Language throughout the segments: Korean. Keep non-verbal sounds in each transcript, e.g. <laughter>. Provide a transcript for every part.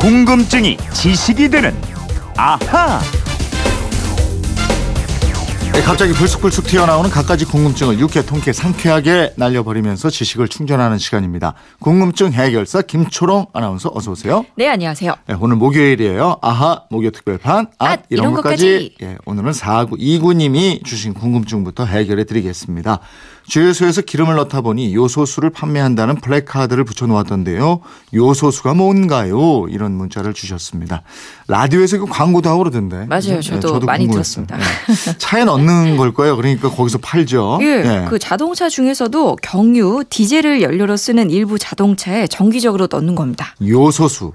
궁금증이 지식이 되는 아하. 네, 갑자기 불쑥불쑥 튀어나오는 갖가지 궁금증을 유쾌 통쾌 상쾌하게 날려버리면서 지식을 충전하는 시간입니다. 궁금증 해결사 김초롱 아나운서 어서 오세요. 네, 안녕하세요. 네, 오늘 목요일이에요. 아하 목요 특별판 앗 앗, 이런, 이런 것까지. 예, 오늘은 4구 2구님이 주신 궁금증부터 해결해 드리겠습니다. 주유소에서 기름을 넣다 보니 요소수를 판매한다는 플래카드를 붙여놓았던데요. 요소수가 뭔가요? 이런 문자를 주셨습니다. 라디오에서 그 광고도 하고 그러던데. 맞아요. 그죠? 저도 많이 궁금했어요. 들었습니다. 네. 차에 넣는 걸 거예요. 그러니까 거기서 팔죠. 예, 예. 그 자동차 중에서도 경유, 디젤을 연료로 쓰는 일부 자동차에 정기적으로 넣는 겁니다. 요소수,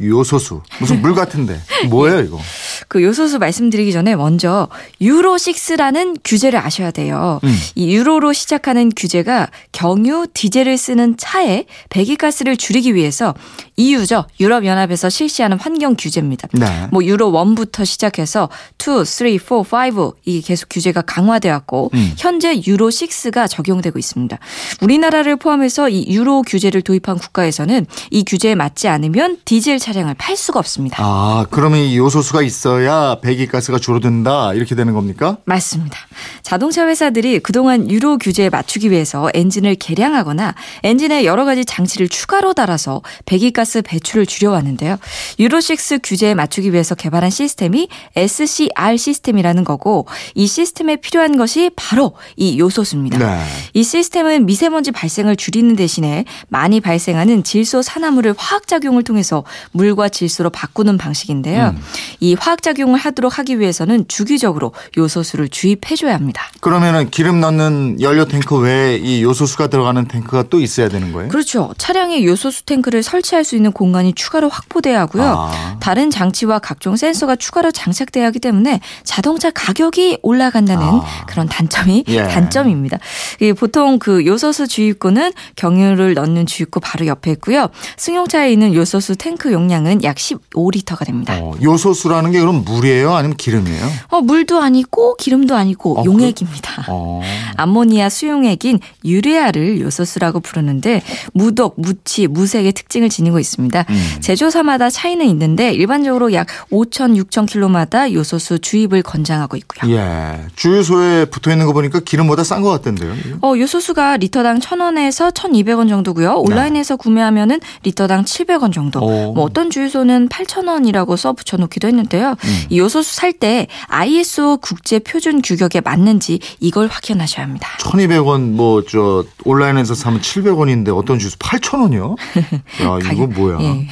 요소수 무슨 물 같은데 <laughs> 뭐예요 이거? 그 요소수 말씀드리기 전에 먼저 유로 6라는 규제를 아셔야 돼요. 음. 이 유로로 시작하는 규제가 경유, 디젤을 쓰는 차에 배기가스를 줄이기 위해서 EU죠. 유럽 연합에서 실시하는 환경 규제입니다. 네. 뭐 유로 1부터 시작해서 2, 3, 4, 5 이게 계속 규제가 강화되었고 음. 현재 유로 6가 적용되고 있습니다. 우리나라를 포함해서 이 유로 규제를 도입한 국가에서는 이 규제에 맞지 않으면 디젤 차량을 팔 수가 없습니다. 아 그러면 이 요소수가 있어야 배기가스가 줄어든다 이렇게 되는 겁니까? 맞습니다. 자동차 회사들이 그동안 유로 규제에 맞추기 위해서 엔진을 개량하거나 엔진에 여러 가지 장치를 추가로 달아서 배기가스 배출을 줄여왔는데요. 유로 6 규제에 맞추기 위해서 개발한 시스템이 SCR 시스템이라는 거고 이 시스템에 필요한 것이 바로 이 요소수입니다. 네. 이 시스템은 미세먼지 발생을 줄이는 대신에 많이 발생하는 질소 산화물을 화학 작용을 통해서 물과 질소로 바꾸는 방식인데요. 음. 이 화학 작용을 하도록 하기 위해서는 주기적으로 요소수를 주입해 줘야 합니다. 그러면은 기름 넣는 연료 탱크 외에 이 요소수가 들어가는 탱크가 또 있어야 되는 거예요? 그렇죠. 차량에 요소수 탱크를 설치할 수 있는 공간이 추가로 확보돼야 하고요. 아. 다른 장치와 각종 센서가 추가로 장착돼야 하기 때문에 자동차 가격이 올라 간다는 아. 그런 단점이 예. 단점입니다. 이 보통 그 요소수 주입구는 경유를 넣는 주입구 바로 옆에 있고요. 승용차에 있는 요소수 탱크 용량은 약 15리터가 됩니다. 어, 요소수라는 게 그럼 물이에요, 아니면 기름이에요? 어, 물도 아니고 기름도 아니고 어, 용액입니다. 어. <laughs> 암모니아 수용액인 유레아를 요소수라고 부르는데 무독, 무치, 무색의 특징을 지니고 있습니다. 음. 제조사마다 차이는 있는데 일반적으로 약 5천, 6천 킬로마다 요소수 주입을 권장하고 있고요. 예. 주유소에 붙어 있는 거 보니까 기름보다 싼 것 같던데요. 어, 요소수가 리터당 1,000원에서 1,200원 정도고요. 온라인에서 구매하면은 리터당 700원 정도. 오. 뭐 어떤 주유소는 8,000원이라고 써 붙여 놓기도 했는데요. 음. 이 요소수 살 때 ISO 국제 표준 규격에 맞는지 이걸 확인하셔야 합니다. 1200원 뭐 저 온라인에서 사면 700원인데 어떤 주유소 8,000원이요? <laughs> 야, 이거 뭐야? 예.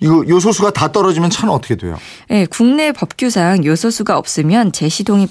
이거 요소수가 다 떨어지면 차는 어떻게 돼요? 네, 국내 법규상 요소수가 없으면 재시동이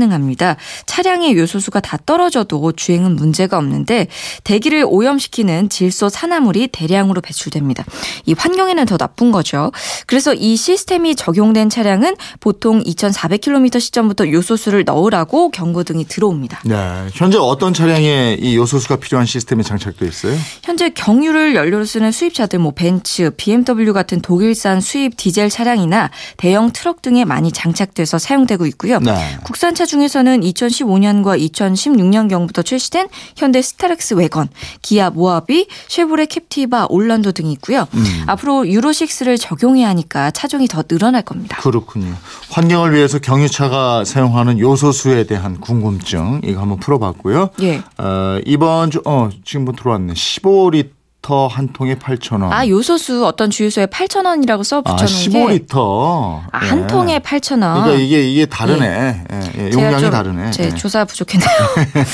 불가능합니다. 차량의 요소수가 다 떨어져도 주행은 문제가 없는데 대기를 오염시키는 질소 산화물이 대량으로 배출됩니다. 이 환경에는 더 나쁜 거죠. 그래서 이 시스템이 적용된 차량은 보통 2,400km 시점부터 요소수를 넣으라고 경고등이 들어옵니다. 네. 현재 어떤 차량에 이 요소수가 필요한 시스템이 장착돼 있어요? 현재 경유를 연료로 쓰는 수입차들 뭐 벤츠, BMW 같은 독일산 수입 디젤 차량이나 대형 트럭 등에 많이 장착돼서 사용되고 있고요. 네. 국산차 중에서는 2015년과 2016년경부터 출시된 현대 스타렉스 왜건, 기아 모하비, 쉐보레 캡티바, 올란도 등이 있고요. 음. 앞으로 유로6를 적용해야 하니까 차종이 더 늘어날 겁니다. 그렇군요. 환경을 위해서 경유차가 사용하는 요소수에 대한 궁금증 이거 한번 풀어봤고요. 예. 어, 이번 주, 어, 지금 들어왔네. 15리터 한 통에 8,000원. 아, 요소수 어떤 주유소에 8,000원이라고 써 아, 붙여 놓은 게 15리터. 아, 한 통에 8,000원. 그러니까 이게 이게 다르네. 예, 예, 제가 용량이 좀 다르네. 제 예. 조사 부족했네요.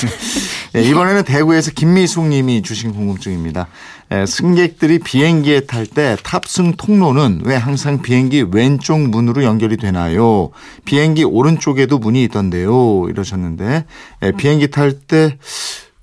<laughs> 예, 이번에는 대구에서 김미숙 님이 주신 궁금증입니다. 예, 승객들이 비행기에 탈 때 탑승 통로는 왜 항상 비행기 왼쪽 문으로 연결이 되나요? 비행기 오른쪽에도 문이 있던데요. 이러셨는데 예, 비행기 탈때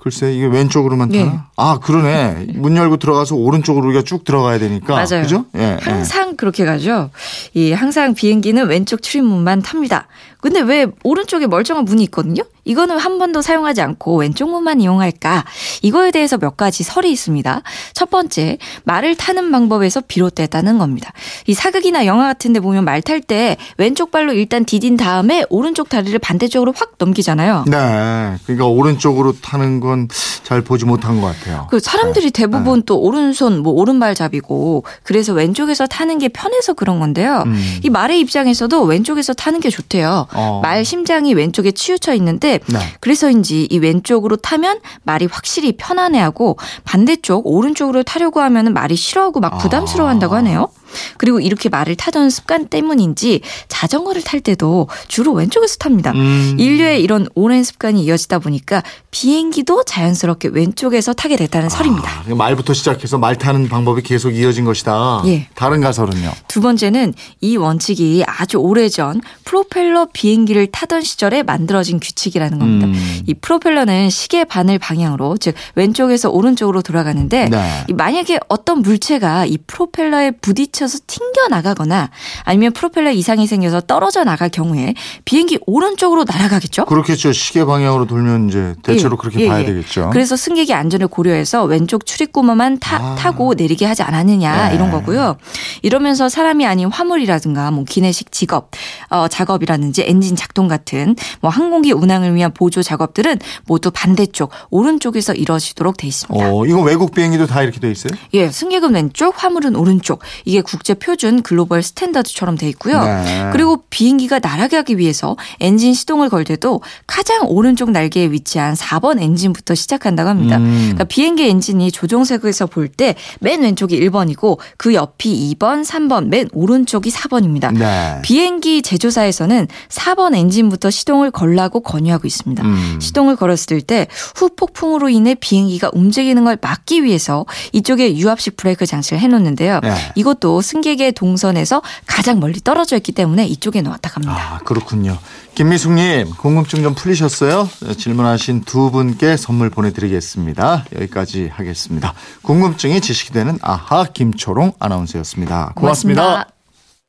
글쎄 이게 왼쪽으로만 타나? 예. 아 그러네. 문 열고 들어가서 오른쪽으로 우리가 쭉 들어가야 되니까. 맞아요. 그죠? 예, 예. 항상 그렇게 가죠. 이 항상 비행기는 왼쪽 출입문만 탑니다. 근데 왜 오른쪽에 멀쩡한 문이 있거든요? 이거는 한 번도 사용하지 않고 왼쪽 문만 이용할까? 이거에 대해서 몇 가지 설이 있습니다. 첫 번째, 말을 타는 방법에서 비롯됐다는 겁니다. 이 사극이나 영화 같은 데 보면 말 탈 때 왼쪽 발로 일단 디딘 다음에 오른쪽 다리를 반대쪽으로 확 넘기잖아요. 네. 그러니까 오른쪽으로 타는 건 잘 보지 못한 것 같아요. 그 사람들이 대부분 또 오른손 뭐 오른발잡이고 그래서 왼쪽에서 타는 게 편해서 그런 건데요. 음. 이 말의 입장에서도 왼쪽에서 타는 게 좋대요. 어. 말 심장이 왼쪽에 치우쳐 있는데 네. 그래서인지 이 왼쪽으로 타면 말이 확실히 편안해하고 반대쪽 오른쪽으로 타려고 하면 말이 싫어하고 막 부담스러워한다고 하네요. 그리고 이렇게 말을 타던 습관 때문인지 자전거를 탈 때도 주로 왼쪽에서 탑니다. 음. 인류의 이런 오랜 습관이 이어지다 보니까 비행기도 자연스럽게 왼쪽에서 타게 됐다는 설입니다. 아, 말부터 시작해서 말 타는 방법이 계속 이어진 것이다. 예. 다른 가설은요? 두 번째는 이 원칙이 아주 오래전 프로펠러 비행기를 타던 시절에 만들어진 규칙이라는 겁니다. 음. 이 프로펠러는 시계 바늘 방향으로 즉 왼쪽에서 오른쪽으로 돌아가는데 네. 이 만약에 어떤 물체가 이 프로펠러에 부딪혀 서 튕겨 나가거나 아니면 프로펠러 이상이 생겨서 떨어져 나갈 경우에 비행기 오른쪽으로 날아가겠죠? 그렇겠죠. 시계 방향으로 돌면 이제 대체로 예, 그렇게 예, 봐야 예. 되겠죠. 그래서 승객의 안전을 고려해서 왼쪽 출입구만 타, 아. 타고 내리게 하지 않았느냐 네. 이런 거고요. 이러면서 사람이 아닌 화물이라든가 뭐 기내식 직업, 어, 작업이라든지 엔진 작동 같은 뭐 항공기 운항을 위한 보조 작업들은 모두 반대쪽 오른쪽에서 이루어지도록 돼 있습니다. 어, 이거 외국 비행기도 다 이렇게 돼 있어요? 예, 승객은 왼쪽, 화물은 오른쪽. 이게 국제 표준 global standard처럼 돼 있고요. 네. 그리고 비행기가 날아가기 위해서 엔진 시동을 걸 때도 가장 오른쪽 날개에 위치한 4번 엔진부터 시작한다고 합니다. 음. 그러니까 비행기 엔진이 조종석에서 볼 때 맨 왼쪽이 1번이고 그 옆이 2번, 3번, 맨 오른쪽이 4번입니다. 네. 비행기 제조사에서는 4번 엔진부터 시동을 걸라고 권유하고 있습니다. 음. 시동을 걸었을 때 후폭풍으로 인해 비행기가 움직이는 걸 막기 위해서 이쪽에 유압식 브레이크 장치를 해놓는데요. 네. 이것도 승객의 동선에서 가장 멀리 떨어져 있기 때문에 이쪽에 놓았다고 합니다. 아, 그렇군요. 김미숙님, 궁금증 좀 풀리셨어요? 질문하신 두 분께 선물 보내드리겠습니다. 여기까지 하겠습니다. 궁금증이 지식이 되는 아하 김초롱 아나운서였습니다 고맙습니다. 고맙습니다.